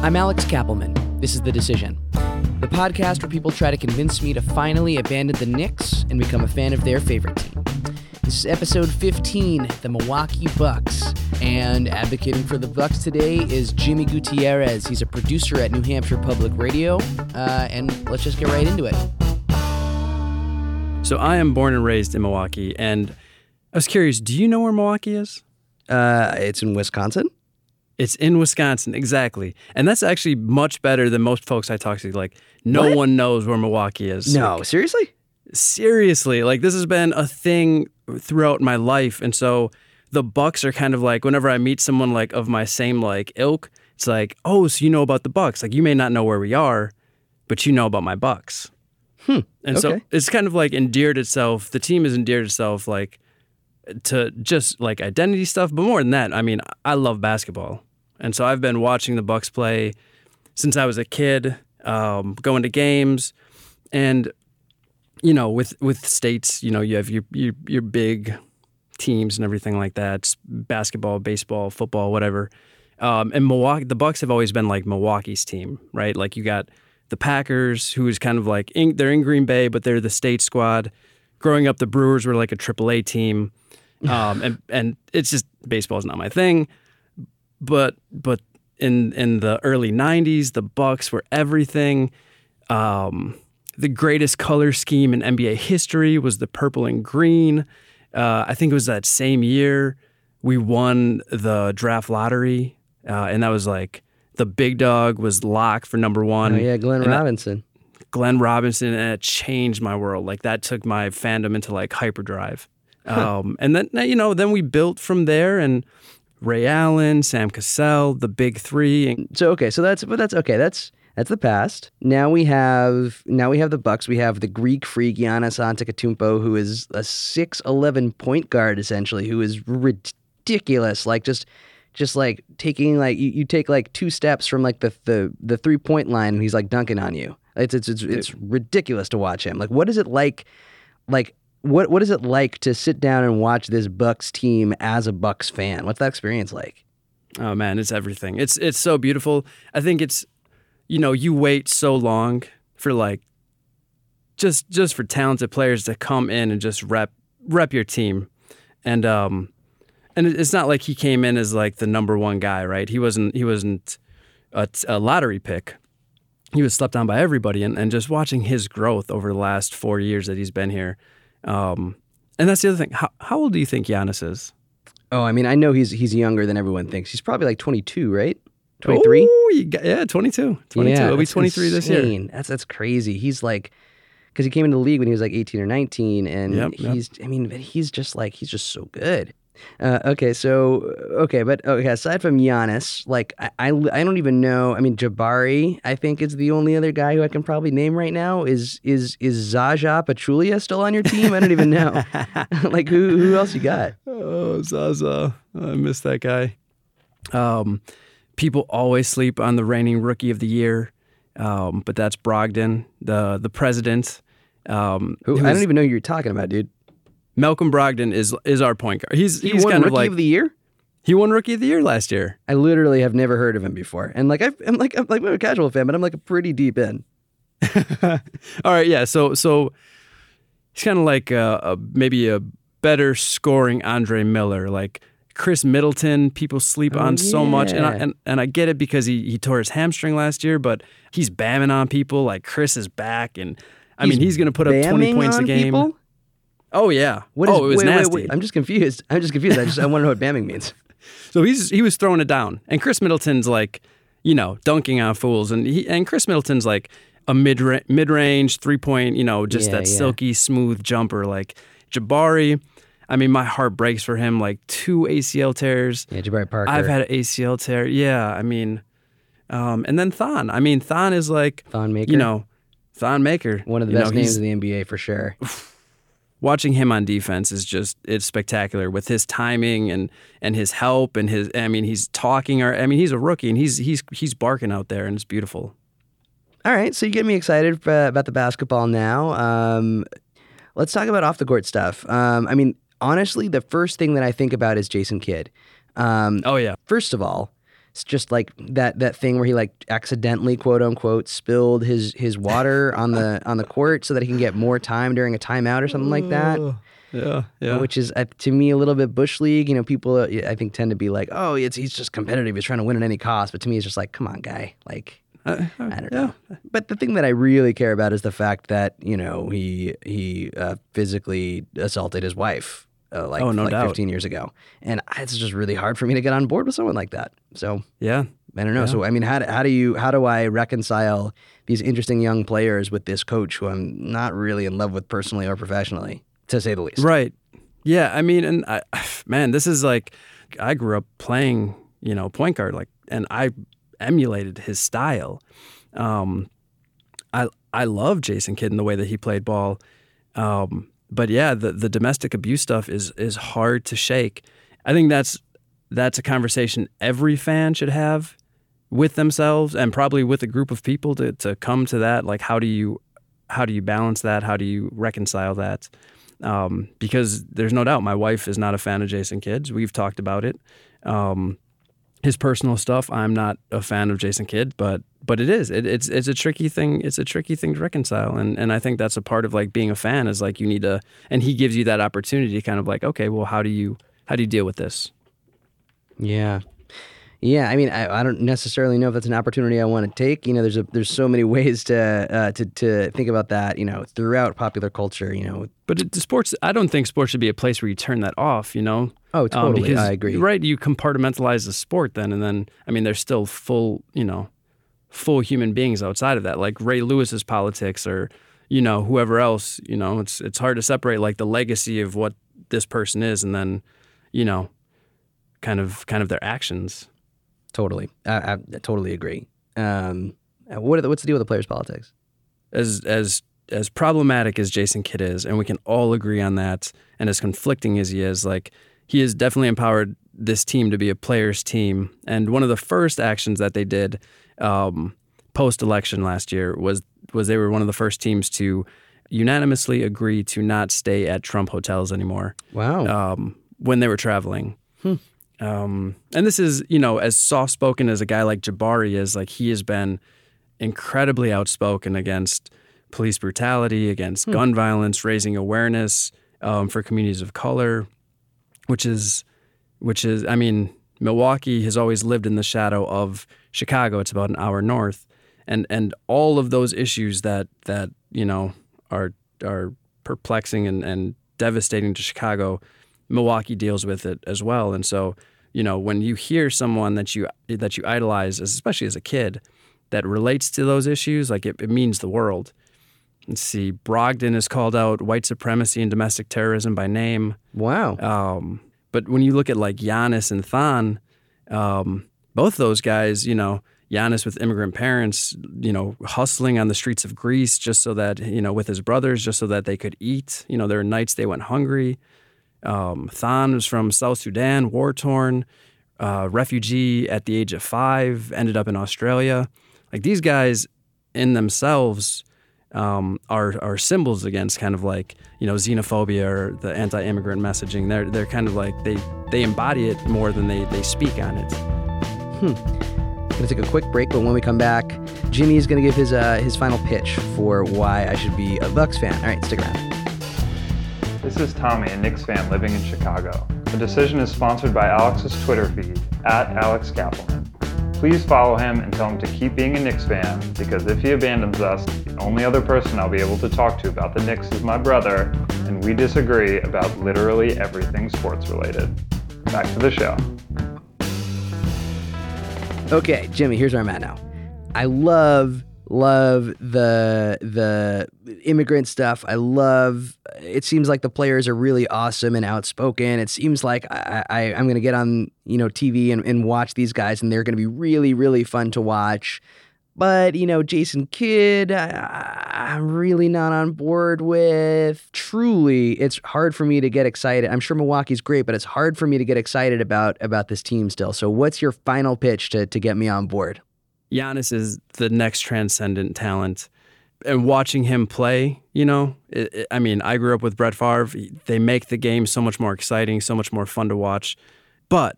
I'm Alex Kappelman. This is The Decision, the podcast where people try to convince me to finally abandon the Knicks and become a fan of their favorite team. This is episode 15, the Milwaukee Bucks. And advocating for the Bucks today is Jimmy Gutierrez. He's a producer at New Hampshire Public Radio. Uh, and let's just get right into it. So I am born and raised in Milwaukee, and I was curious. Do you know where Milwaukee is? Uh, it's in Wisconsin. It's in Wisconsin, exactly, and that's actually much better than most folks I talk to. Like, no What? one knows where Milwaukee is. No, Like, seriously? seriously, like this has been a thing throughout my life, and so the Bucks are kind of like whenever I meet someone like of my same like ilk, it's like, oh, so you know about the Bucks? Like, you may not know where we are, but you know about my Bucks. Hmm, And so it's kind of like endeared itself. The team has endeared itself like to just like identity stuff, but more than that, I mean, I love basketball, and so I've been watching the Bucks play since I was a kid, um, going to games, and you know, with with states, you know, you have your your, your big teams and everything like that, basketball, baseball, football, whatever. Um, and Milwaukee, the Bucks have always been like Milwaukee's team, right? Like you got the Packers, who is kind of like in, they're in Green Bay, but they're the state squad. Growing up, the Brewers were like a AAA team, um, and and it's just baseball is not my thing. But but in in the early '90s, the Bucks were everything. Um, the greatest color scheme in NBA history was the purple and green. Uh, I think it was that same year we won the draft lottery, uh, and that was like the big dog was locked for number one. Oh, yeah, Glenn And that- Robinson. Glenn Robinson, and it changed my world. Like that took my fandom into like hyperdrive. Um, and then you know, then we built from there, and Ray Allen, Sam Cassell, the big three, So okay, so that's but that's okay. That's that's the past. Now we have now we have the Bucks. We have the Greek freak Giannis Antetokounmpo, who is a six eleven point guard essentially, who is ridiculous. Like just just like taking like you, you take like two steps from like the the the three point line, and he's like dunking on you. It's it's it's, it's ridiculous to watch him. Like what is it like? Like what what is it like to sit down and watch this Bucks team as a Bucks fan? What's that experience like? Oh man, it's everything. It's it's so beautiful. I think it's you know, you wait so long for like just just for talented players to come in and just rep rep your team. And um and it's not like he came in as like the number one guy, right? He wasn't he wasn't a, a lottery pick. He was slept on by everybody and, and just watching his growth over the last four years that he's been here. Um and that's the other thing. How, how old do you think Giannis is? Oh, I mean, I know he's he's younger than everyone thinks. He's probably like 22, right? 23? Ooh, got, yeah, 22. 22. Yeah, He'll be that's 23 this year. That's that's crazy. He's like cuz he came into the league when he was like 18 or 19 and Yep, yep. he's I mean, but he's just like he's just so good. Uh, okay, so okay, but okay. Aside from Giannis, like I, I, I don't even know. I mean, Jabari, I think is the only other guy who I can probably name right now. Is is is Zaza Pachulia still on your team? I don't even know. like who who else you got? Oh, Zaza. I miss that guy. Um, people always sleep on the reigning rookie of the year, um, but that's Brogdon, the the president. Um, Who, who I don't even know who you're talking about, dude. Malcolm Brogdon is is our point guard. He's He he's won kind Rookie of like of the Year. he won rookie of the year last year. I literally have never heard of him before, and like I've, I'm like I'm like I'm a casual fan, but I'm like a pretty deep in. All right, yeah. So so he's kind of like a, a maybe a better scoring Andre Miller, like Khris Middleton. People sleep Oh, on so much, and I, and and I get it because he he tore his hamstring last year, but he's bamming on people. Like Khris is back, and I mean he's going to put up twenty points a game. people? Oh yeah. What is, oh, it was wait, nasty. Wait, wait. I'm just confused. I'm just confused. I just I want to know what bamming means. So he's he was throwing it down, and Khris Middleton's like, you know, dunking on fools, and he and Khris Middleton's like a mid mid range three point, you know, just Yeah, that yeah. silky smooth jumper. Like Jabari, I mean, my heart breaks for him. Like two ACL tears. Yeah, Jabari Parker. I've had an ACL tear. Yeah, I mean, um, and then Thon. I mean, Thon is like, Thon Maker. you know, Thon Maker. one of the You know, best names in the NBA for sure. Watching him on defense is just it's spectacular with his timing and and his help and his I mean he's talking or I mean he's a rookie and he's he's he's barking out there and it's beautiful. All right, so you get me excited about the basketball now. Um, let's talk about off the court stuff. Um, I mean, honestly, the first thing that I think about is Jason Kidd. Um, Oh yeah. First of all, It's just like that that thing where he like accidentally quote unquote spilled his his water on the on the court so that he can get more time during a timeout or something like that. Yeah, yeah. Which is uh, to me a little bit bush league. You know, people uh, I think tend to be like, oh, it's he's just competitive. He's trying to win at any cost. But to me, it's just like, come on, guy. Like, Uh, I don't yeah. know. But the thing that I really care about is the fact that you know he he uh, physically assaulted his wife. Uh, like, Oh, no like doubt. 15 years ago, and it's just really hard for me to get on board with someone like that. So Yeah. I don't know. So I mean, how do, how do you how do I reconcile these interesting young players with this coach who I'm not really in love with personally or professionally, to say the least? Right. Yeah. I mean, and I, man, this is like, I grew up playing, you know, point guard, like, and I emulated his style. Um, I I love Jason Kidd and the way that he played ball. Um, but yeah, the the domestic abuse stuff is is hard to shake. I think that's that's a conversation every fan should have with themselves and probably with a group of people to to come to that. Like, how do you how do you balance that? How do you reconcile that? um, because there's no doubt my wife is not a fan of Jason Kidd. We've talked about it. Um, his personal stuff, I'm not a fan of Jason Kidd, but but it is. It, it's it's a tricky thing. It's a tricky thing to reconcile, and and I think that's a part of like being a fan is like you need to, and he gives you that opportunity, to kind of like okay, well, how do you how do you deal with this? Yeah. Yeah, I mean, I, I don't necessarily know if that's an opportunity I want to take. You know, there's a there's so many ways to uh, to to think about that. You know, throughout popular culture. You know, But it, sports, I don't think sports should be a place where you turn that off. You know, oh, Um, totally, because, I agree. Right, you compartmentalize the sport then, and then I mean, there's still full, you know, full human beings outside of that, like Ray Lewis's politics or you know whoever else. You know, it's it's hard to separate like the legacy of what this person is, and then you know, kind of kind of their actions. Totally, I, I totally agree. Um, uh, what the, what's the deal with the players' politics? As as as problematic as Jason Kidd is, and we can all agree on that, and as conflicting as he is, like he has definitely empowered this team to be a players' team. And one of the first actions that they did um, post election last year was was they were one of the first teams to unanimously agree to not stay at Trump hotels anymore Wow. um, when they were traveling. Um, and this is, you know, as soft spoken as a guy like Jabari is, like he has been incredibly outspoken against police brutality, against gun violence, raising awareness um, for communities of color, which is, which is, I mean, Milwaukee has always lived in the shadow of Chicago. It's about an hour north, and and all of those issues that that you know are are perplexing and, and devastating to Chicago. Milwaukee deals with it as well, and so you know when you hear someone that you that you idolize, especially as a kid, that relates to those issues, like it, it means the world. Let's see, Brogdon is called out white supremacy and domestic terrorism by name. wow. Um, but when you look at like Giannis and Thon, um, both those guys, you know, Giannis with immigrant parents, you know, hustling on the streets of Greece just so that, you know, with his brothers, just so that they could eat. You know, there were nights they went hungry. Um, Thon was from South Sudan, war torn, uh, refugee at the age of five, ended up in Australia. Like these guys in themselves um, are are symbols against kind of like you know xenophobia or the anti-immigrant messaging. They're they're kind of like they they embody it more than they they speak on it. Gonna take a quick break, but when we come back, Jimmy is gonna give his uh, his final pitch for why I should be a Bucks fan. All right, stick around. This is Tommy, a Knicks fan living in Chicago. The decision is sponsored by Alex's Twitter feed, at Alex Kappelman. Please follow him and tell him to keep being a Knicks fan because if he abandons us, the only other person I'll be able to talk to about the Knicks is my brother, and we disagree about literally everything sports related. Back to the show. Okay, Jimmy, here's where I'm at now. I love love the the immigrant stuff. I love it seems like the players are really awesome and outspoken. It seems like I, I I'm gonna get on, you know, TV and, and watch these guys and they're gonna be really, really fun to watch. But, you know, Jason Kidd, I, I'm really not on board with. Truly, it's hard for me to get excited. I'm sure Milwaukee's great, but it's hard for me to get excited about about this team still. So what's your final pitch to to get me on board? Giannis is the next transcendent talent. And watching him play, you know, it, it- I mean, I grew up with Brett Favre. They make the game so much more exciting, so much more fun to watch. But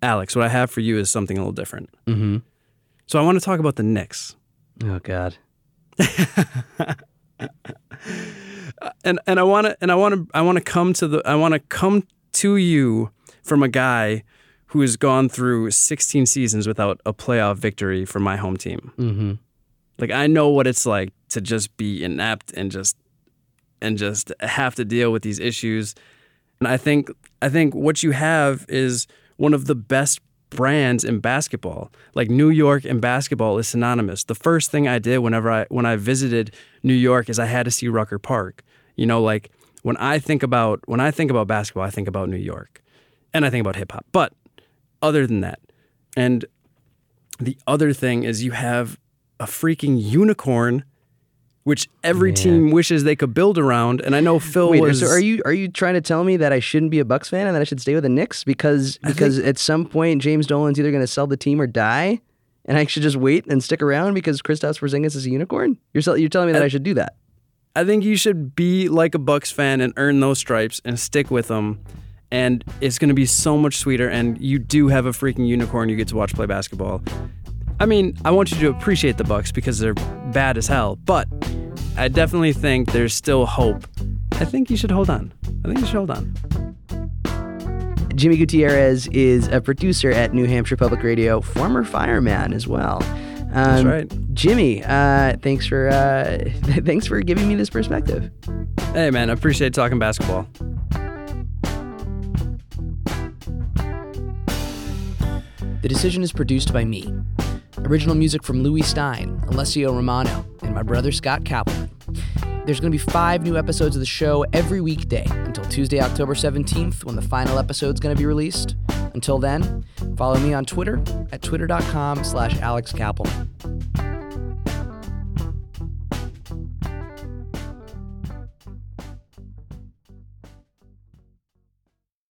Alex, what I have for you is something a little different. Mm-hmm. So I want to talk about the Knicks. Oh God. and and I want to and I want to I want to come to the I want to come to you from a guy who has gone through 16 seasons without a playoff victory for my home team. Mm-hmm. Like I know what it's like to just be inept and just and just have to deal with these issues. And I think I think what you have is one of the best brands in basketball. Like New York and basketball is synonymous. The first thing I did whenever I when I visited New York is I had to see Rucker Park. You know, like when I think about when I think about basketball, I think about New York. And I think about hip hop. But other than that, and the other thing is you have a freaking unicorn which every Yeah. team wishes they could build around. And I know Phil Wait, was so are you are you trying to tell me that I shouldn't be a Bucks fan and that I should stay with the Knicks because I think- because at some point James Dolan's either going to sell the team or die, and I should just wait and stick around because Kristaps Porzingis is a unicorn? You're you're telling me that I- I should do that? I think you should be like a Bucks fan and earn those stripes and stick with them. And it's going to be so much sweeter. And you do have a freaking unicorn you get to watch play basketball. I mean, I want you to appreciate the Bucks because they're bad as hell, but I definitely think there's still hope. I think you should hold on. I think you should hold on. Jimmy Gutierrez is a producer at New Hampshire Public Radio, former fireman as well. That's Um, right. Jimmy, uh, thanks for uh, thanks for giving me this perspective. Hey, man, I appreciate talking basketball. The Decision is produced by me. Original music from Louis Stein, Alessio Romano, and my brother Scott Kappelman. There's going to be five new episodes of the show every weekday until Tuesday, October 17th, when the final episode's going to be released. Until then, follow me on Twitter at twitter.com slash Alex.